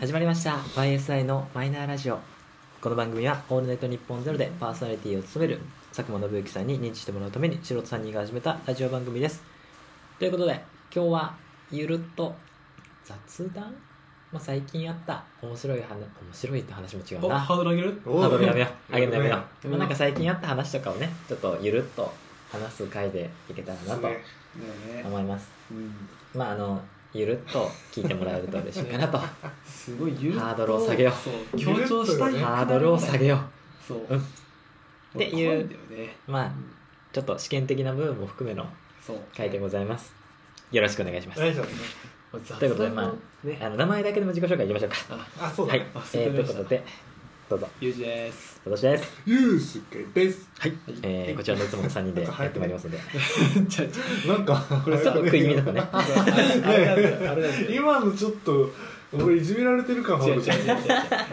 始まりました。YSI のマイナーラジオ。この番組は「オールナイトニッポンゼロでパーソナリティを務める佐久間信之さんに認知してもらうために素人3人が始めたラジオ番組です。ということで今日はゆるっと雑談、まあ、最近あった面白い話面白いって話も違うな。おハードル上げる？ハードルやめよう。上げるのやめよう、うんまあ、なんか最近あった話とかをねちょっとゆるっと話す回でいけたらなとね。思います。うん。まああのゆるっと聞いてもらえると嬉しいかなと。すごいゆるっとハードルを下げよう。そう強調したい。ハードルを下げよそう。うん。っていうねうまあちょっと試験的な部分も含めの回でございます。よろしくお願いします。大丈夫ね。ということでまあね。あの名前だけでも自己紹介いきましょうか。ああそうだはい。えー、ということでどうぞ。ゆうじです。今年です。ゆうすけです。はい、えー、こちらのいつもの3人でやってまいりますので。じゃあなんかこれちょっと食い気味だったねあれなんだよあれなんだよ今のちょっと俺いじめられてる感違う違うる違う違う。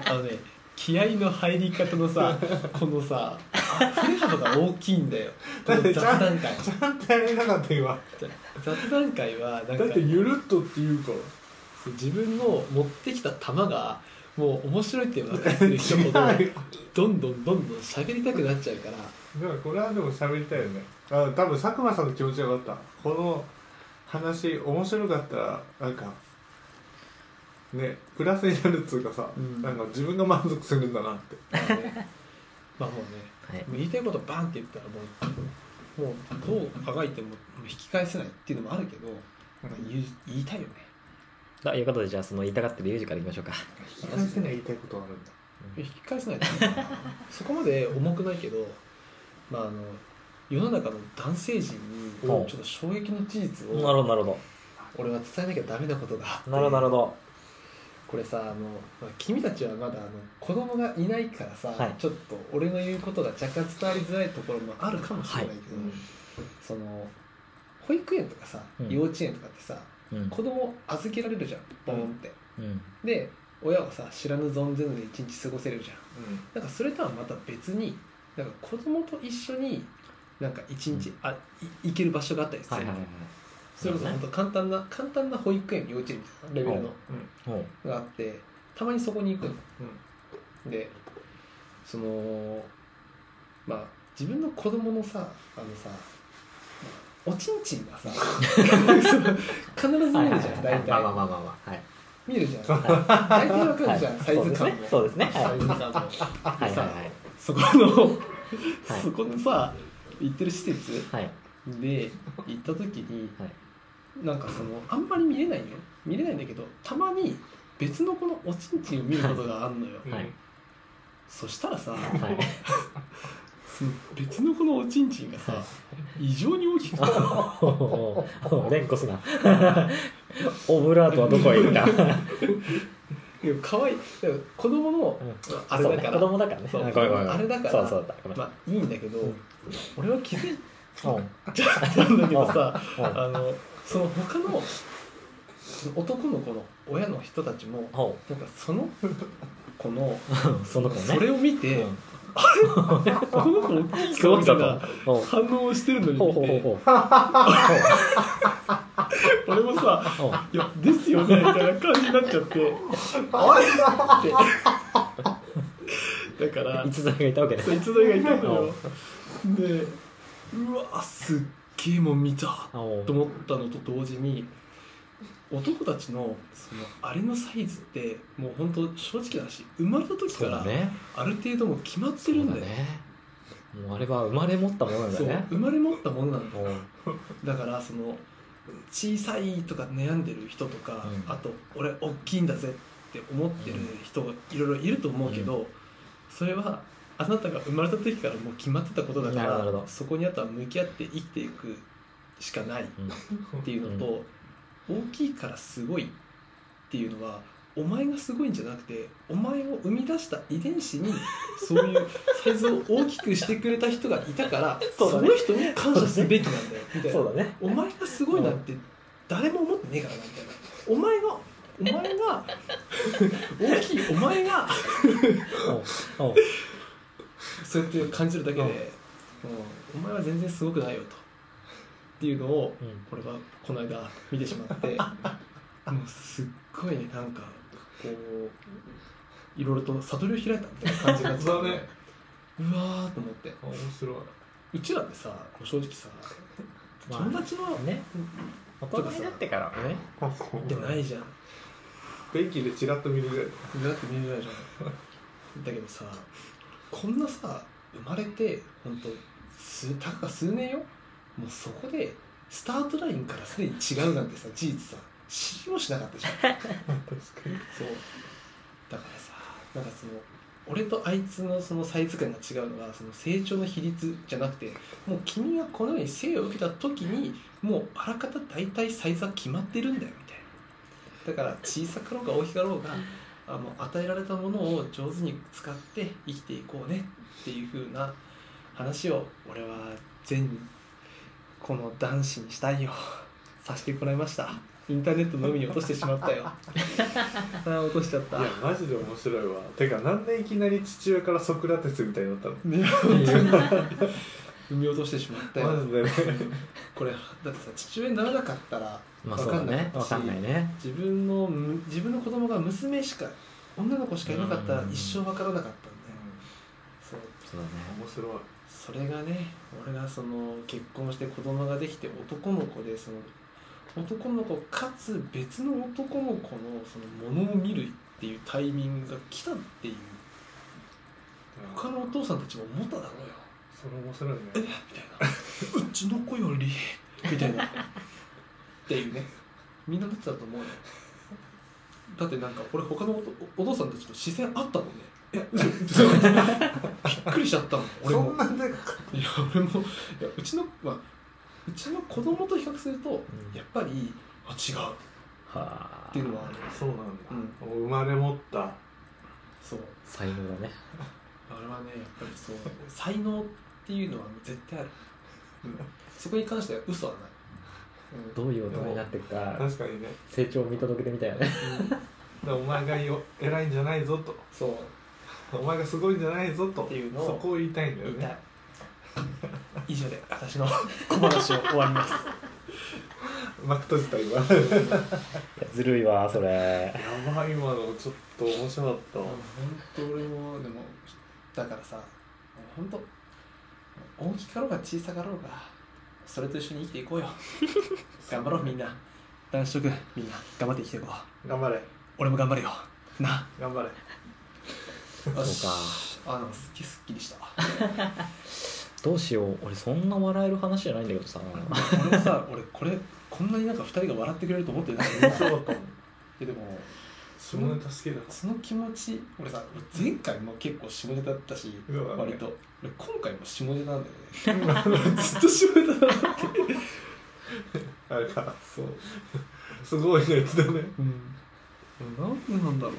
あのね気合の入り方のさこのさ振れ幅が大きいんだよ。この雑談会。ちゃんとやれなかった今。雑談会はなんかだってゆるっとっていうか。らそう自分の持ってきた球がもう面白いっていうのが分かってる人ほど どんどんどんどん喋りたくなっちゃうから。だからこれはでも喋りたいよね。あ多分佐久間さんの気持ちが分かった。この話面白かったらなんかねプラスになるっつうかさ、うん。なんか自分が満足するんだなって。まあもうねはい。言いたいことバンって言ったらもうもうどうあがいても引き返せないっていうのもあるけどなん。か言い言いたいよねということでじゃあその言いたがってるユージからいきましょうか。引き返せない言いたいことがあるんだ。引き返せないとそこまで重くないけどまああの世の中の男性陣にちょっと衝撃の事実なるほをどなるほ俺は伝えなきゃダメなことがあってどなるほどなるほど。これさあの、まあ、君たちはまだあの子供がいないからさ、はい。ちょっと俺の言うことが若干伝わりづらいところもあるかもしれないけど、はい。その保育園とかさ、うん。幼稚園とかってさうん子供預けられるじゃんボーンって、うん。で親はさ知らぬ存ぜぬで一日過ごせるじゃん。なんかそれとはまた別になんか子供と一緒になんか一日、あい行ける場所があったりする、はいはいはい。それこそ本当簡単な簡単な保育園幼稚園みたいなレベルのがあってたまにそこに行くの。うん。でそのまあ自分の子供のさあのさおちんちんがさ 必ず見るじゃんはいはいはい。大体。まあまあまあまあまあはい。見るじゃん。大体わかるじゃん、はい。サイズ感。もそうですね。サイズ感。もはいはいはい。そこの、はい。そこのさ行ってる施設はい。で行った時にはい。なんかそのあんまり見れないよ。見れないんだけどたまに別の子のおちんちんを見ることがあんのよ、そしたらさ別の子のおちんちんがさ異常に大きくて 連呼すな。オブラートはどこへ行った？可愛い。子供のあれだから。ね。子供だからね。そう。あれだから。そうそうだ。ごめん。まあいいんだけど、俺は気づいうん。ちゃったんだけどさうん。あのその他の男の子の親の人たちもほなんかその子のうその子ね。それを見て、うんこの子大きいすごいぞみたいなと。ほう反応をしてるのに。見て俺もさほう「いやですよね」みたいな感じになっちゃって。ってだからいつぞやがいたわけね。そういつぞやがいたのよ。でうわすっげえもん見たと思ったのと同時に男たちのそのあれのサイズってもう本当正直な話生まれた時からある程度もう決まってるんだよ。ね。もうあれは生まれ持ったものなんだね。生まれ持ったものなんだだからその小さいとか悩んでる人とか、うん。あと俺大きいんだぜって思ってる人がいろいろいると思うけど、それはあなたが生まれた時からもう決まってたことだからそこにあとは向き合って生きていくしかないっていうのと、大きいからすごいっていうのはお前がすごいんじゃなくてお前を生み出した遺伝子にそういうサイズを大きくしてくれた人がいたからその人に感謝すべきなんだよみたいな。そうだね。お前がすごいなんて誰も思ってねえからなみたいな。お前がお前が大きいお前がそうやって感じるだけで、うんうんお前は全然すごくないよとっていうのをうん。俺はこの間見てしまって もうすっごいねなんかういろいろと悟りを開いたみたいな感じになっちゃうだねうわーと思って。面白い。うちらってさ正直さまあ友達のね。大人になってからはね。でないじゃん。便器でチラッと見るぐらい。だって見えないじゃん。だけどさこんなさ生まれて本当数たかが数年よもうそこでスタートラインからすでに違うなんてさ事実さ知りもしなかったじゃん。確かに。そう。だからさなんかその俺とあいつのそのサイズ感が違うのはその成長の比率じゃなくてもう君がこのように生を受けた時にもうあらかた大体サイズは決まってるんだよみたいな。だから小さかろうが大きかろうがあもう与えられたものを上手に使って生きていこうねっていう風な話を俺は全この男子にしたいよ。させてもらいました。インターネットの海に落としてしまったよ。ああ落としちゃった。いやマジで面白いわ。てかなんでいきなり父親からソクラテスみたいになったの？ね本当に。踏み落としてしまったよ。マジでね。これだってさ父親にならなかったらまあそうだね。わかんないね。自分のむ自分の子供が娘しか女の子しかいなかったらうん一生わからなかったんだよ。そう。そうだね。面白いそれがね俺がその結婚して子供ができて男の子でその男の子かつ別の男の子のそのものを見るっていうタイミングが来たっていう。他のお父さんたちも思っただろうよ。それ面白いね。え？みたいな。うちの子より？みたいな。っていうね。みんななってたと思うよ。だってなんか俺他のおお父さんたちと視線あったもんねびっくりしちゃったもん俺も。そんなでかいや俺もいやうちの、まあ、うちの子供と比較すると、ん。やっぱりあ違う。はあ。っていうのはあそうなん。だ、生まれ持った。そう。才能だね。あれはねやっぱりそう。才能っていうのは絶対ある、うん、そこに関しては嘘はない、うん。どういう大人になっていくか確かにね。成長を見届けてみたいよね。うん。お前がよ偉いんじゃないぞと。そうお前がすごいんじゃないぞとっていうのをそこを言いたいんだよ言いたい。ね 以上で私の 小話を終わります。幕閉じた今。いやずるいわそれ。やばい今のちょっと面白かったわ。本当俺もでもだからさ本当大きかろうが小さかろうがそれと一緒に生きていこうよ。頑張ろうみんな。男子諸君みんな。頑張って生きていこう。頑張れ。俺も頑張るよ。な。頑張れそうかあなんかすっげえすっきりした。どうしよう。俺そんな笑える話じゃないんだけどさ。俺もさ俺これこんなになんか2人が笑ってくれると思ってない。面白かったもん。えでも下ネタ好きだ。その気持ち俺さ前回も結構下ネタだったし、割と。俺今回も下ネタなんだよね。ずっと下ネタだなってあれか。そう。すごいねやつだね。うん。なんでなんだろう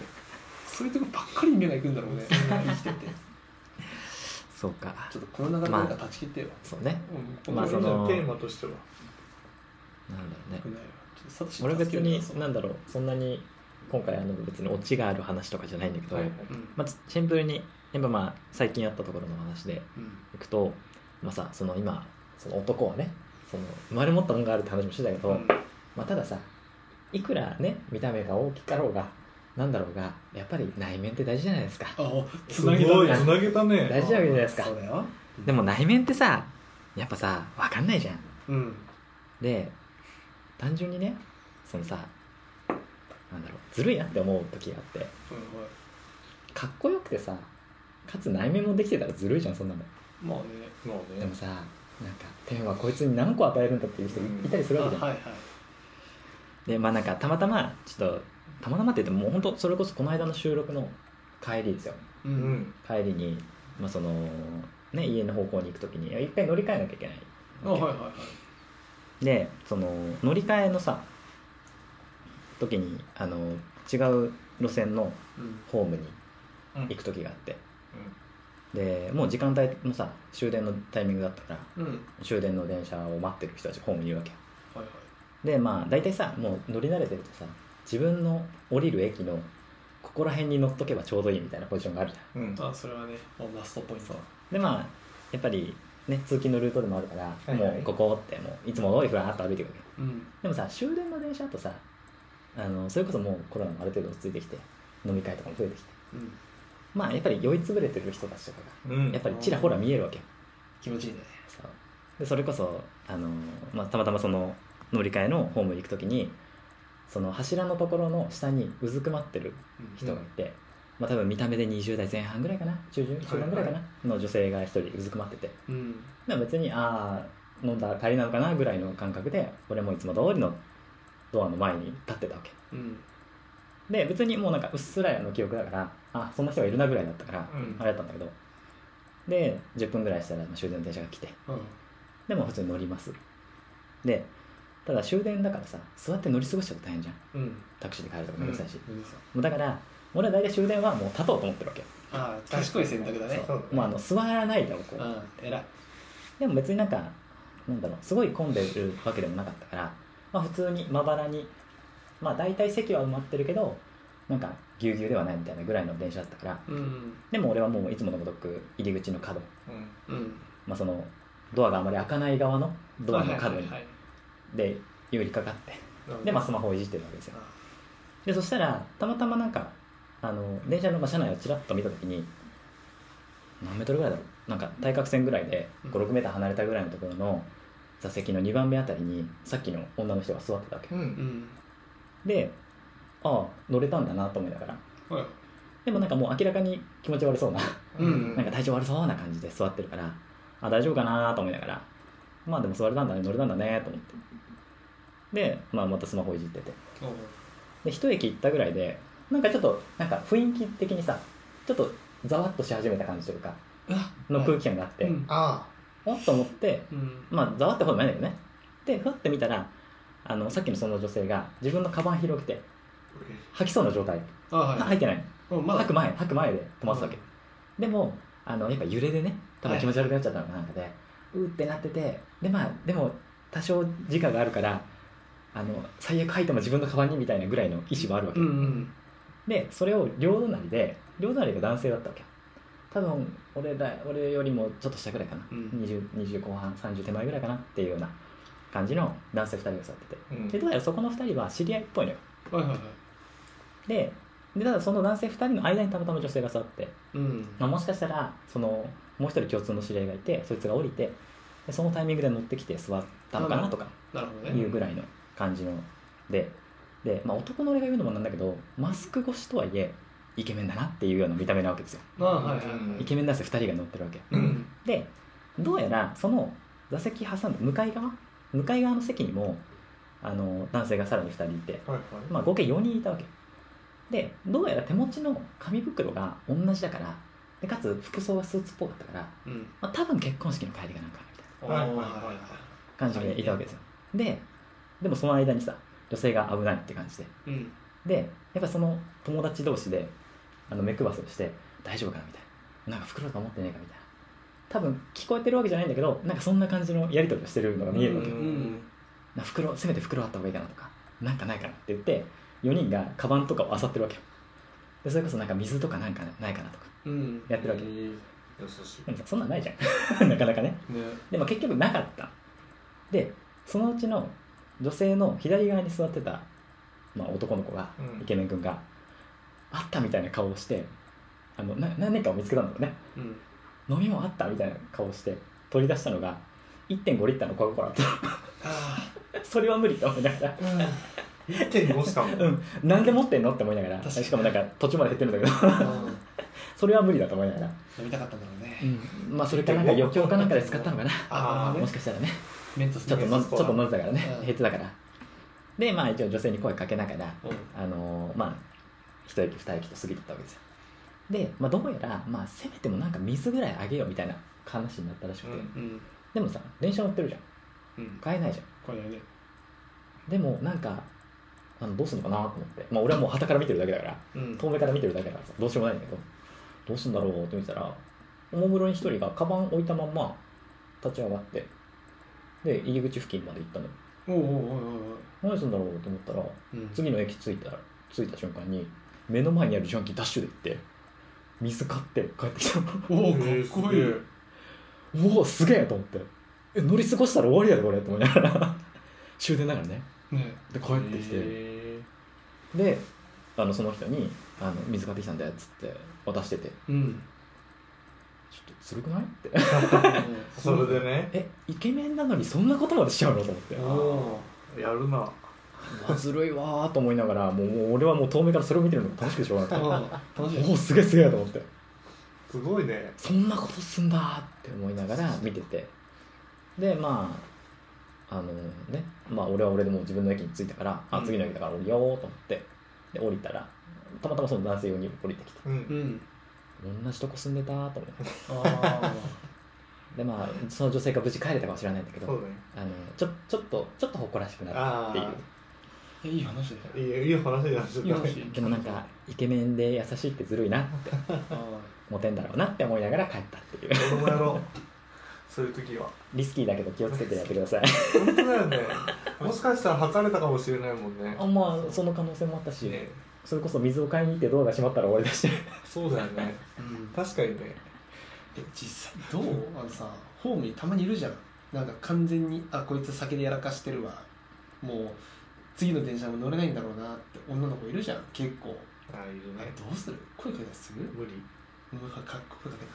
そういうとこばっかり目がいくんだろうね。生きててそうか。ちょっとこの流れなんか断ち切ってよ、そうね。うん、まあそのテーマとしては。なんだろうね。俺別になんだろう。そんなに今回あの別にオチがある話とかじゃないんだけど、はい。うん。まあ、シンプルにやっぱまあ最近あったところの話でうん。いくと、まあ、さその今その男はねその生まれ持ったものがあるって話もしてたけど、うん。まあ、たださいくらね見た目が大きかろうがなんだろうがやっぱり内面って大事じゃないですか。あすつなげたね。つなげたね。大事なわけじゃないですか。そうだよ。でも内面ってさやっぱさ分かんないじゃん。うん。で単純にねそのさなんだろうずるいなって思う時があって。かっこよくてさかつ内面もできてたらずるいじゃんそんなのまあねもうね。でもさなんか天はこいつに何個与えるんだっていう人いたりするあわけじゃん、はいはい。でまあなんかたまたまちょっとたまたまって言ってももう本当それこそこの間の収録の帰りですよ。ううん。ん帰りに、まあそのね、家の方向に行く時に一回乗り換えなきゃいけないあはいはいはい。でその乗り換えのさ時にあの違う路線のうん。ホームにうん。行く時があって、でもう時間帯もさ終電のタイミングだったからうん。はい終電の電車を待ってる人たちがホームにいるわけよ。はい。でまあ大体さもう乗り慣れてるとさ自分の降りる駅のここら辺に乗っとけばちょうどいいみたいなポジションがあるじゃん。うん。あそれはねもうマストポイント。でまあやっぱりね通勤のルートでもあるから、いはいもうここってもういつも通りふらーっと歩いていくわけ。うん。でもさ終電の電車だとさあのそれこそもうコロナもある程度落ち着いてきて飲み会とかも増えてきて。うん。まあやっぱり酔いつぶれてる人たちとかがうん。やっぱりちらほら見えるわけよ。気持ちいいね。そう。でそれこそあの、まあ、たまたまその乗り換えのホームに行く時にその柱のところの下にうずくまってる人がいて、まあ、多分見た目で20代前半ぐらいかな中旬中盤ぐらいかな、の女性が一人うずくまってて。うん。でも別にああ飲んだ帰りなのかなぐらいの感覚で俺もいつも通りのドアの前に立ってたわけ。うん。で別にもうなんかうっすらの記憶だからあそんな人がいるなぐらいだったから、うん。あれだったんだけど。で10分ぐらいしたらまあ終電の電車が来て。でも普通に乗ります。でただ終電だからさ座って乗り過ごしちゃうと大変じゃん。うん。タクシーで帰るとかめんどくさいし、うん。さもうだから俺は大体終電はもう立とうと思ってるわけ。ああ賢い選択だね。そう。もうあの座らないでおこう。うん偉い。でも別になんかなんだろうすごい混んでるわけでもなかったから、まあ、普通にまばらにまあ大体席は埋まってるけどなんかぎゅうぎゅうではないみたいなぐらいの電車だったからうん。でも俺はもういつものごとく入り口の角、うん。うん。まあ、そのドアがあまり開かない側のドアの角にで寄りかかって。で、まあ、スマホをいじってるわけですよ。あでそしたらたまたまなんかあの電車のまあ車内をちらっと見た時に何メートルぐらいだろう。なんか対角線ぐらいでうん。56メーター離れたぐらいのところの座席の2番目あたりにさっきの女の人が座ってたわけ。うんうん。でああ乗れたんだなと思いながら。はい。でもなんかもう明らかに気持ち悪そうな。うん。なんか体調悪そうな感じで座ってるからあ大丈夫かなと思いながらまあでも座れたんだね乗れたんだねと思って。で、まあ、またスマホいじってて。で一駅行ったぐらいでなんかちょっとなんか雰囲気的にさちょっとざわっとし始めた感じというかうわの空気感があって、うん。あおっと思ってうん。まあざわってほどないんだけどね。でふって見たらあのさっきのその女性が自分のカバン広げて吐きそうな状態、あはい。吐いてない。うんまだ。吐く前吐く前で止まってたわけ、でもあのやっぱ揺れでね多分気持ち悪くなっちゃったのかなんかで、うーってなっててでまあでも多少時間があるからあの最悪吐いても自分のカバンにみたいなぐらいの意思はあるわけ、うんうんでそれを両隣で両隣が男性だったわけ。多分俺だ俺よりもちょっと下ぐらいかな、うん。20, 20後半30手前ぐらいかなっていうような感じの男性2人が座ってて。うん。でどうやらそこの2人は知り合いっぽいのよ。はいはいはい。ででただその男性2人の間にたまたま女性が座って、うん。まあ、もしかしたらそのもう一人共通の知り合いがいてそいつが降りてでそのタイミングで乗ってきて座ったのかなとかなるほどね。いうぐらいの感じのでで、まあ、男の俺が言うのもなんだけどマスク越しとはいえイケメンだなっていうような見た目なわけですよ。あはいはいはいイケメン男性2人が乗ってるわけ。うん。でどうやらその座席挟んで向かい側？向かい側の席にもあの男性がさらに2人いて、はいはい。まあ、合計4人いたわけ。でどうやら手持ちの紙袋が同じだからでかつ服装がスーツっぽかったから、うん。まあ、多分結婚式の帰りかなんかみたいな。はいはいはいはい。感じでいたわけですよ。ででもその間にさ女性が危ないって感じで。うん。でやっぱその友達同士であの目配せをして大丈夫かなみたいな。なんか袋とか持ってねえかみたいな。多分聞こえてるわけじゃないんだけどなんかそんな感じのやり取りをしてるのが見えるわけ。よ、うんな袋せめて袋あった方がいいかなとかなんかないかなって言って4人がカバンとかを漁ってるわけよ。でそれこそなんか水とかなんかないかなとかうん。やってるわけ、優しい。そんなんないじゃん。なかなかね。ね。でも結局なかった。でそのうちの女性の左側に座ってた、まあ、男の子が、うん。イケメン君があったみたいな顔をしてあのな何年かを見つけたんだろうね。うん。飲み物あったみたいな顔をして取り出したのが1.5リッターのコカ・コーラだっあた それは無理と思いながら。あ1.5しかも。うん。なんで持ってんのって思いながら。確かに。しかもなんか途中まで減ってるんだけど。うん。それは無理だと思いながら、飲みたかったんだろうね。うん、まあそれかなんか余興かなんかで使ったのかな。ああもしかしたらね。ちょっとのちょっと飲んでたからね。うん。減ってたから。でまあ一応女性に声かけながらうん。あのーまあ一駅二駅と過ぎてったわけですよ。で、まあ、どうやら、まあ、せめてもなんか水ぐらいあげようみたいな話になったらしくて、うんうん。でもさ電車乗ってるじゃん。うん。買えないじゃん。これね。でもなんかあのどうすんのかなと思って、まあ、俺はもう傍から見てるだけだから。うん。遠目から見てるだけだからさどうしようもないんだけど。どうすんだろうって見てたらおもむろに一人がカバン置いたまんま立ち上がってで入り口付近まで行ったのよ。おうおうおうおう何すんだろうと思ったらうん。次の駅着いた着いた瞬間に目の前にある自販機ダッシュで行って水買って帰ってきたの。おおかっえーこいい。すげえ。うおすげえと思って。え乗り過ごしたら終わりやでこれ。と思いながら。終電だからね。ね。で帰ってきて、へでああのその人にあの水買ってきたんだよっつって渡してて。うん。ちょっとずるくない？って。それでね。えイケメンなのにそんなことまでしちゃうの？と思って。やるな。ずるいわーと思いながらもうもう俺はもう遠目からそれを見てるのが楽しくてしょうがなくて。あ楽しい。おおすげえすげえと思って。すごいね。そんなことすんだーって思いながら見てて。でまああのねまあ俺は俺でもう自分の駅に着いたから、あうん。次の駅だから降りようと思ってで降りたらたまたまその男性用に降りてきてうん。うん。同じとこ住んでたーと思って。あ でまあその女性が無事帰れたかは知らないんだけどそうね。あのちょちょっとちょっと誇らしくなったっていう。いい話だよ。いいいい話じゃないいい。話でもなんかイケメンで優しいってずるいなってあモテんだろうなって思いながら帰ったっていう。俺もやろう。そういう時はリスキーだけど気をつけてやってください。本当だよね。もしかしたら測れたかもしれないもんね。あまあその可能性もあったし、ね。それこそ水を買いに行ってドアが閉まったら終わりだし。そうだよね。うん。確かにね。え実際どう？あのさホームにたまにいるじゃん。なんか完全にあこいつ酒でやらかしてるわ。もう次の電車も乗れないんだろうなって女の子いるじゃん。結構。あいるえねどうする？声かけたりする無理。もうかか声かけた。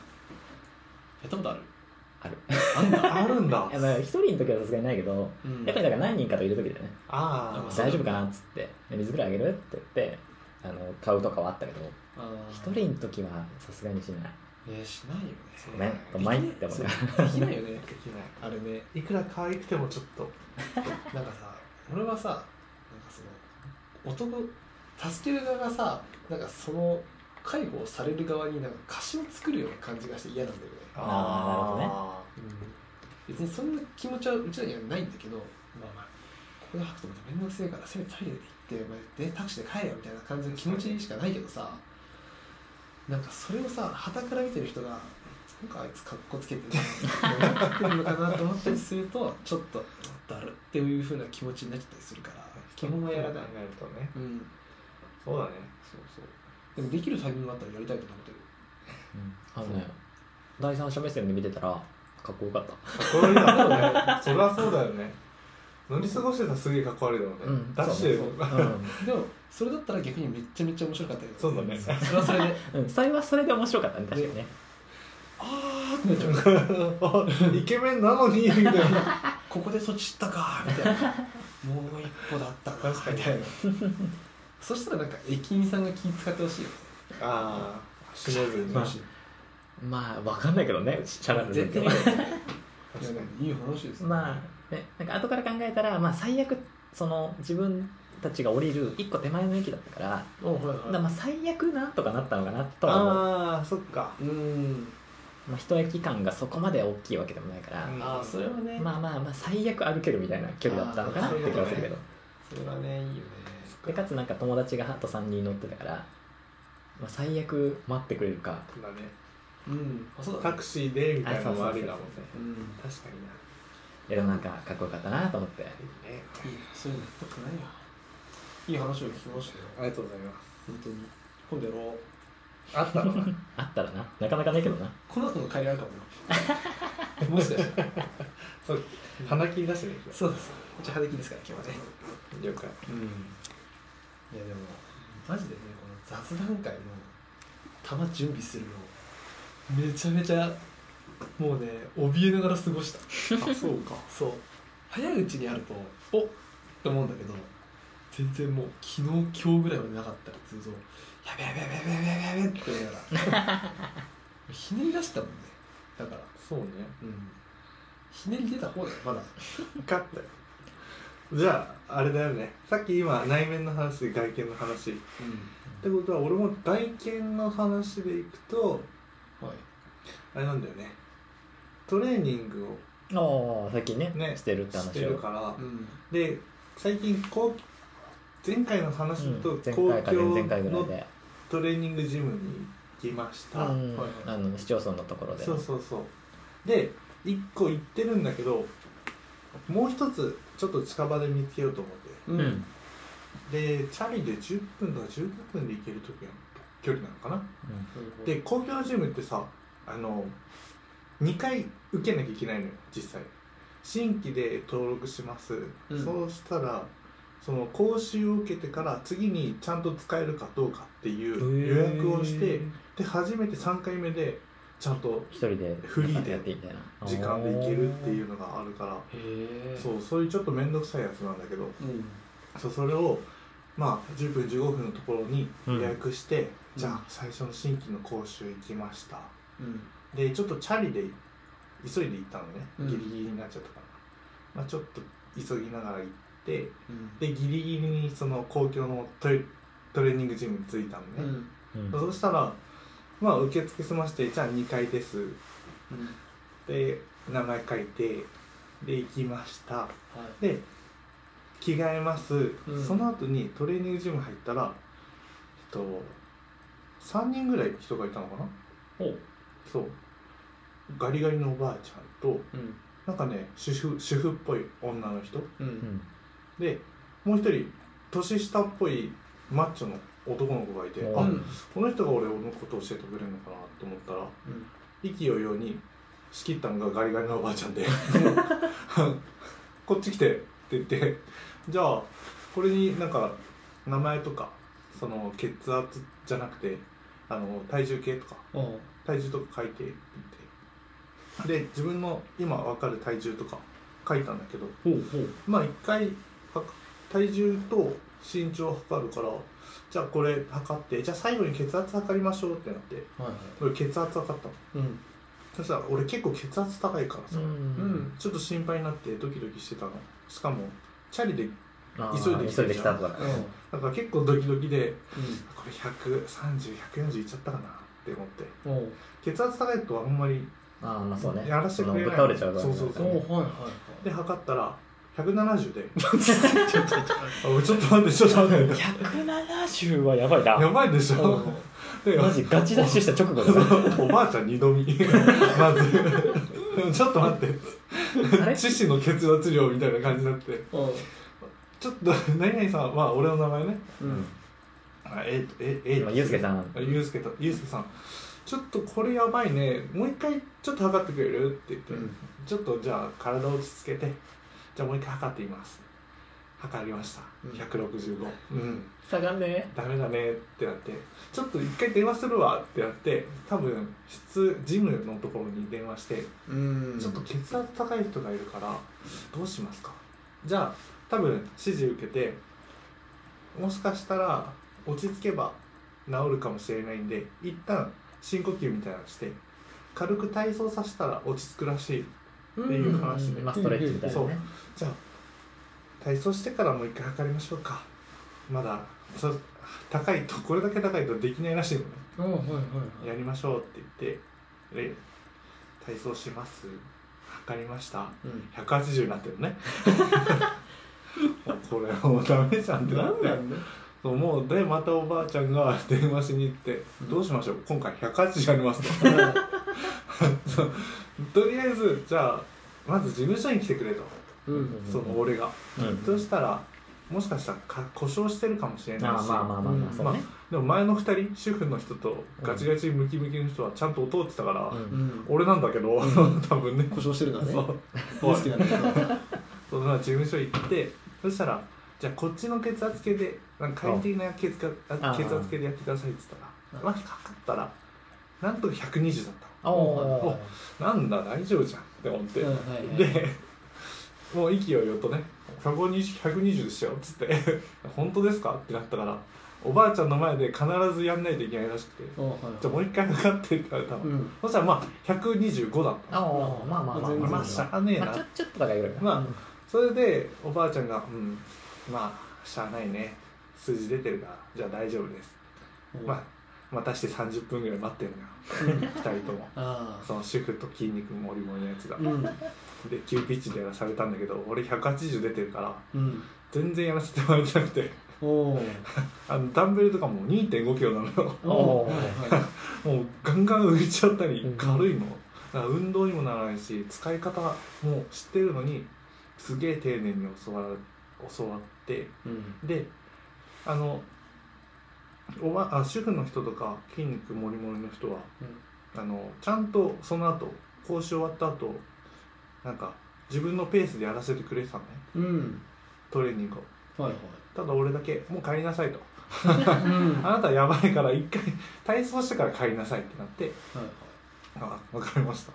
やったことある？ある。あんだあるんだ。い やまあ一人の時はさすがにないけどうん。やっぱりだから何人かといる時だよねああ大丈夫かなっつってで水ぐらいあげるって言ってあの買うとかはあったけど一人の時はさすがにしない。ねしないよね。ごめんごめんって思うそうできないよねできない。あれねいくら可愛くてもちょっと なんかさ俺はさなんかその男助ける側がさなんかその介護をされる側になんか貸しを作るような感じがして嫌なんだよね、あ別にそんな気持ちはうちらにはないんだけどまあまあ。ここで吐くとまた面倒くせえからせめてトイレで行って、まあ、でタクシーで帰れよみたいな感じの気持ちしかないけどさなんかそれをさ傍から見てる人がなんかあいつかっこつけてね思ってるのかなと思ったりするとちょっとだるっていうふうな気持ちになっちゃったりするから基本はやらないなるとね。うん。そうだね。そうそうでもできるタイミングがあったらやりたいと思ってる。あのね第三者目線で見てたらかっこよかった。かっこ悪いだろうね。そりゃそうだよね。乗り過ごしてたらすげえかっこ悪いだろうね、うん。ダッシュそうでもそれだったら逆にめっちゃめっちゃ面白かったけどそうだね。それはそれで。うん、うん、それはそれで面白かったね確かにね。あーってなっちゃう。あ イケメンなのにみたいな。ここでそっち行ったかみたいな。もう一歩だったな確かにみたいなそしたらなんか駅員さんが気使ってほしいよ。ねああ死ねずにね。まあ。まあわかんないけどねシャラル絶対。だけどいいいい話ですまあねなんか後から考えたらまあ最悪その自分たちが降りる一個手前の駅だったからおはいだからまあ最悪なんとかなったのかなとは思う。ああそっか。うん。まあ、一駅間がそこまで大きいわけでもないから、あそれはね。まあまあまあ最悪歩けるみたいな距離だったのかなって気がするけど。それはねいいよねでかつなんか友達があと3人乗ってたから、まあ、最悪待ってくれるか。だね。うん。あそうタクシーでみたいなのもありだもんね。うん。確かにな。いやでもなんかかっこよかったなと思って。いいね。いいそういうのやったくないよ。いい話を聞きましたよ。ありがとうございます。本当に。今度やろう。あったのな あったらな。なかなかないけどな。この後の帰りあるかもよ もしかしたら そう。鼻切り出してねそうです。こっち派手ですから今日はね。了解。うんいやでもマジでねこの雑談会の玉準備するのめちゃめちゃもうね怯えながら過ごした。あそうか。そう。早いうちにあるとおっって思うんだけど全然もう昨日今日ぐらいまでなかったらずっとやべやべやべやべやべやべやべって。言いながらひねり出したもんね。だから。そうね。うん。ひねり出た方だよまだ。分かったよじゃああれだよね。さっき今内面の話外見の話。っうてことは俺も外見の話でいくとんはい。あれなんだよね。トレーニングをああ最近ねねしてるってして話をるから。うん。で最近こう前回の話だとうん前公共ので、トレーニングジムに行きました、うん。はいあの市町村のところで。そうそうそう。で1個行ってるんだけどもう一つちょっと近場で見つけようと思って。うん。うんでチャリで10分とか15分で行ける時の距離なのかな。で公共のジムってさあの2回受けなきゃいけないのよ実際。新規で登録します、うん。そうしたらその講習を受けてから次にちゃんと使えるかどうかっていう予約をしてで初めて3回目でちゃんと一人でフリーでやってみたいな時間で行けるっていうのがあるから。そうそういうちょっと面倒くさいやつなんだけど。うん。そうそれをまあ10分15分のところに予約して、うん。じゃあ最初の新規の講習行きました。うん。でちょっとチャリで急いで行ったのね、うん。ギリギリになっちゃったから、まあ、ちょっと急ぎながら行ってうん。でギリギリにその公共のトレトレーニングジムに着いたのね、うん。うんそしたらまあ受付済ましてじゃあ2階です。うん。で名前書いてで行きました。はい。で着替えます、うん。その後にトレーニングジム入ったらえっと3人ぐらい人がいたのかな？そう。ガリガリのおばあちゃんとうん。なんかね主婦主婦っぽい女の人。ううんん。でもう一人年下っぽいマッチョの男の子がいて、うん。この人が俺のことを教えてくれるのかなと思ったら意気揚々に仕切ったのがガリガリのおばあちゃんで こっち来てって言ってじゃあこれになんか名前とかその血圧じゃなくてあの体重計とかおう体重とか書いてって言ってで自分の今分かる体重とか書いたんだけどほうほう。まあ一回は体重と身長を測るからじゃあこれ測ってじゃあ最後に血圧測りましょうってなってはいはい。俺血圧測ったの。うん。そしたら俺結構血圧高いからさ、うん。ちょっと心配になってドキドキしてたの。しかもチャリで急いできたからだから結構ドキドキでうこれ130140いっちゃったかなって思って。血圧高いとあんまりああまあそうね。やらせてくれない。そのぶっ倒れちゃうそうそうそう。おうはいはいはい。で測ったら170で。ちょっと待ってちょっと待って。170はやばいな。やばいでしょ？でマジガチダッシュした直後だね おばあちゃん二度見。まず。ちょっと待って。あれ？致死の血圧量みたいな感じになって。ちょっと何々さんまあ俺の名前ね。うん。あえええ今ゆうすけさん。あゆうすけとゆうすけさん。ちょっとこれやばいね。もう一回ちょっと測ってくれる？って言って、うん。ちょっとじゃあ体を落ち着けてじゃあもう一回測ってみます。測りました。うん。165うん。下がんね。ダメだねってなって。ちょっと一回電話するわってなって多分室ジムのところに電話してうん。ちょっと血圧高い人がいるからどうしますか？じゃあ多分指示受けてもしかしたら落ち着けば治るかもしれないんで一旦深呼吸みたいなのして軽く体操させたら落ち着くらしいっていう話で、まあストレッチみたいなね。じゃあ体操してからもう一回測りましょうか。まだそ高いとこれだけ高いとできないらしいのね。おうはいはいはい。やりましょうって言ってで体操します。測りました。うん。180になってるね。これもうダメじゃんってなって。なんなんだそうもうでまたおばあちゃんが 電話しに行って「どうしましょう？今回180あります」と。とりあえずじゃあまず事務所に来てくれと、うんその俺が、うんそしたらもしかしたらか故障してるかもしれないし。ああまあまあまあまあそうね。でも前の2人主婦の人とガチガチムキムキの人はちゃんと通ってたから、うん。うん俺なんだけど、多分ね。故障してるのはね。そう。大好きなんだけど。事務所行ってそしたらじゃあこっちの血圧計でなんか快適な血圧ああ血圧計でやってくださいって言ったらまあ測ったらなんと120だっおおたなんだ大丈夫じゃんって思って、でもう意気揚々とね120 120でしたよっつって本当ですか？ってなったからおばあちゃんの前で必ずやんないといけないらしくておうはいじゃあもう一回測ってって言われたの、うん。そしたらまあ125だったの。あおまあまあまあ全然。まあしゃあねえな。まあちょちょっと高いぐらいかまあそれでおばあちゃんが「うんまあしゃあないね。数字出てるからじゃあ大丈夫です」うん。まあまたして30分ぐらい待ってんのよ。2人とも。あその主婦と筋肉もりもりのやつが。あうん。で急ピッチでやらされたんだけど俺180出てるからうん。全然やらせてもらえてなくて。あのダンベルとかも2 5キロなのよ。もうガンガン浮いちゃったりうん。軽いのだから運動にもならないし使い方も知ってるのにすげえ丁寧に教わる教わってうん。であのおばあ主婦の人とか筋肉もりもりの人は、あのちゃんとその後講習終わった後なんか自分のペースでやらせてくれてたのね。うん。トレーニングを。はいただ俺だけもう帰りなさいと。はいうん。あなたやばいから一回体操してから帰りなさいってなってはいあ分かりました。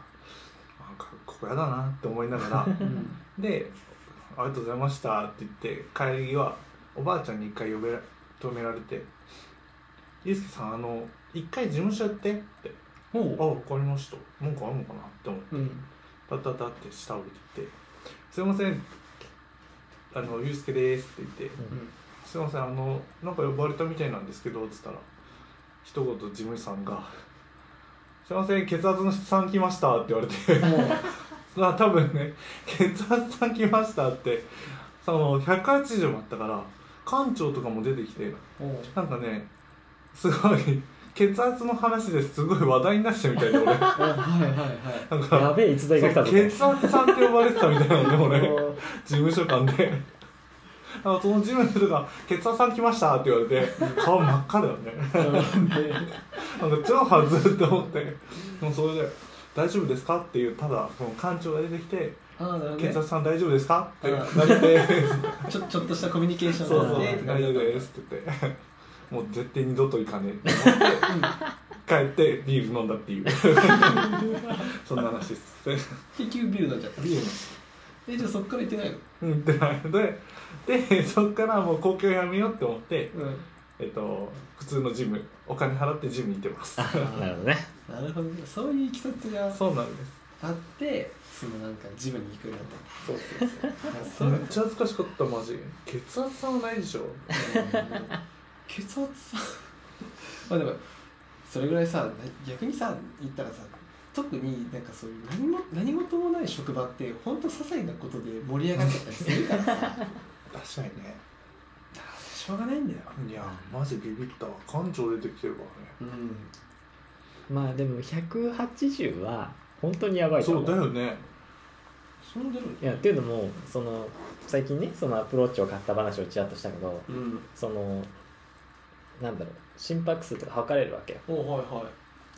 ここやだなって思いながら。うん。で「ありがとうございました」って言って帰りはおばあちゃんに一回呼べら止められて「ゆうすけさんあの一回事務所やって」って「もあ分かりました。なんかあるのかな?」って思って。ううん。タタタって下降りてって「すいませんあのゆうすけです」って言って「すいませんあのなんか呼ばれたみたいなんですけど」っつったら一言事務さんが「すいません血圧のさん来ました」って言われてもあ多分ね血圧さん来ましたってその180もあったから館長とかも出てきてなんかねすごい血圧の話ですごい話題になってたみたいで俺 はいはいはい。なんかやべえ逸材が来たぞ。血圧さんって呼ばれてたみたいなのね 俺お事務所間で。あのその事務所が「血圧さん来ました」って言われて顔真っ赤だよね。なんか超はずって思ってもうそれで「大丈夫ですか?」っていうただその館長が出てきて「ああなるほどね。血圧さん大丈夫ですか?」ってあ投げて ちょちょっとしたコミュニケーションそうそうで大丈夫ですって言って もう絶対二度と行かねえって思って帰ってビール飲んだっていう。そんな話です。結局ビール飲んじゃった。ビール。えじゃあそっから行ってないの？うんってない。ででそっからもう公共やめようって思ってうんえっと普通のジムお金払ってジムに行ってます。なるほどね。なるほどね。そういういきさつがそうなんです。あってそのなんかジムに行くようになった。そうそうあそう。めっちゃ恥ずかしかったマジ。血圧さんはないでしょ。血圧さ。まあでもそれぐらいさな逆にさ言ったらさ特になんかそういう何も何事もない職場って本当些細なことで盛り上がっちゃったりするからさ。確かにねしょうがないんだよ。いやマジビビったわ。館長出てきてるからね。うん。まあでも180は本当にやばいとそ思う。だよね。そう出るいやっていうのもその最近ねそのアプローチを買った話をちらっとしたけどうん。そのなんだろう心拍数とか測れるわけ。よおはいはい。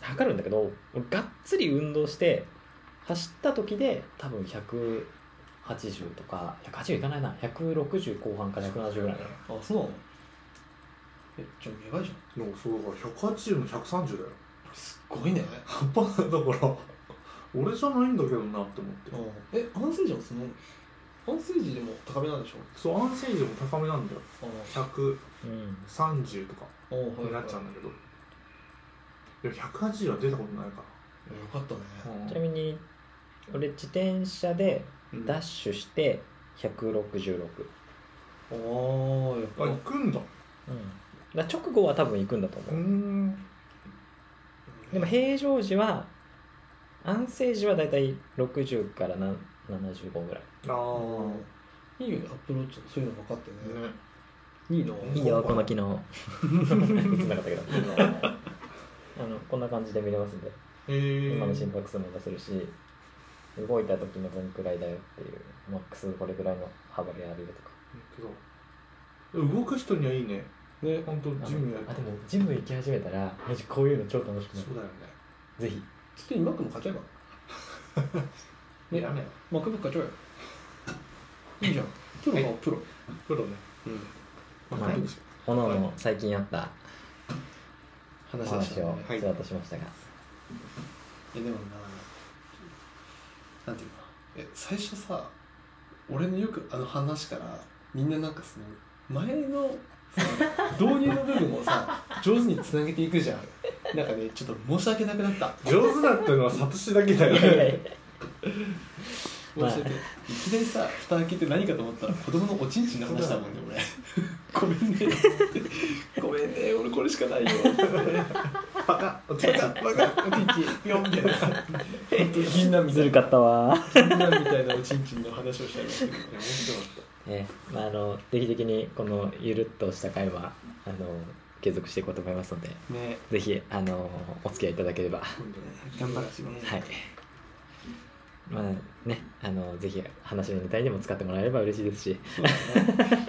測るんだけど俺がっつり運動して走った時で多分180とか180いかないな。160後半から170ぐらいなの。あそうなの？えじゃあやばいじゃん。でもそうだから180の130だよ。すっごいね。半端ないだから俺じゃないんだけどなって思って。え安静時もその。安静時でも高めなんでしょ？そう安静時も高めなんだよ。あ130とかあはいになっちゃうんだけど。いや180は出たことないかよかったね。ちなみに俺自転車でうんダッシュして166、ああやっぱあ行くんだ。うん、だ直後は多分行くんだとう。思う、ん。でも平常時は安静時はだいたい60からな75ぐらい。ああいいよねアプローチそういうの分かってね。ね。いいの？いいよこの機能。映んなかったけど。あのこんな感じで見れますんで。えー、今の心拍数も出せるし動いた時のどんくらいだよっていうマックスこれぐらいの幅であるよとか。本当だ動く人にはいいね。ね。本当ジムやる。あでもジム行き始めたらマジこういうの超楽しくなる。そうだよね。ぜひ。月に Mac も買っちゃえば。ね。やめよ。MacBook 買っちゃえばいいじゃん。プロ買おうプロ。プロね。うん。まあおのおの最近あったお話をね。はい。ずらっとしましたが、えでもななんていうのえ最初さ俺のよくあの話からみんななんかその前のさ 導入の部分をさ上手につなげていくじゃん。なんかねちょっと申し訳なくなった。ょ上手だったのはサトシだけだよね まあいいきなりさ蓋開けて何かと思ったら子供のおちんちんの話だもんね 俺。ごめんね。ごめんね。俺これしかないよ。バカ。バカ。バカ。おちんちん。ピョンみたいなみたいな。ずるかったわ。銀杏みたいなおちんちんの話をしちゃいましたけど面白かっえまあ、あの定期的にこのゆるっとした会話あの継続していこうと思いますのでね。ぜひあのお付き合いいただければ。ね頑張ってね。いまあねあのぜひ話のネタにでも使ってもらえれば嬉しいですし。そうだね。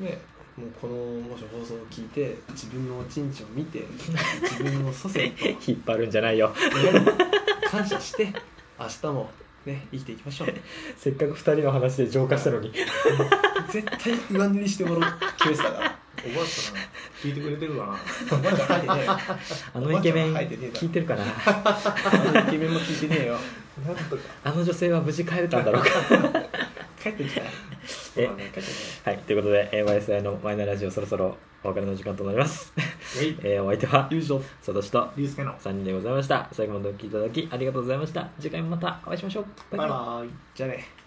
ねもうこのもし放送を聞いて自分のおちんちんを見て自分の祖先と引っ張るんじゃないよ。感謝して明日もね生きていきましょう。せっかく2人の話で浄化したのに。絶対上塗りしてもらう決めてたからおばあちゃん聞いてくれてるかな。おばあちゃん入ってねえよあのイケメン聞いてるかな？あのイケメンも聞いてねえよ。なんとかあの女性は無事帰れたんだろうか？帰ってんじゃないえはいということで、えー、YSI のマイナーラジオそろそろお別れの時間となります、えー、お相手はゃないよいしとリュウスケの3人でございました。最後までお聴きいただきありがとうございました。次回もまたお会いしましょう。バイバイ。バイバイ。じゃあね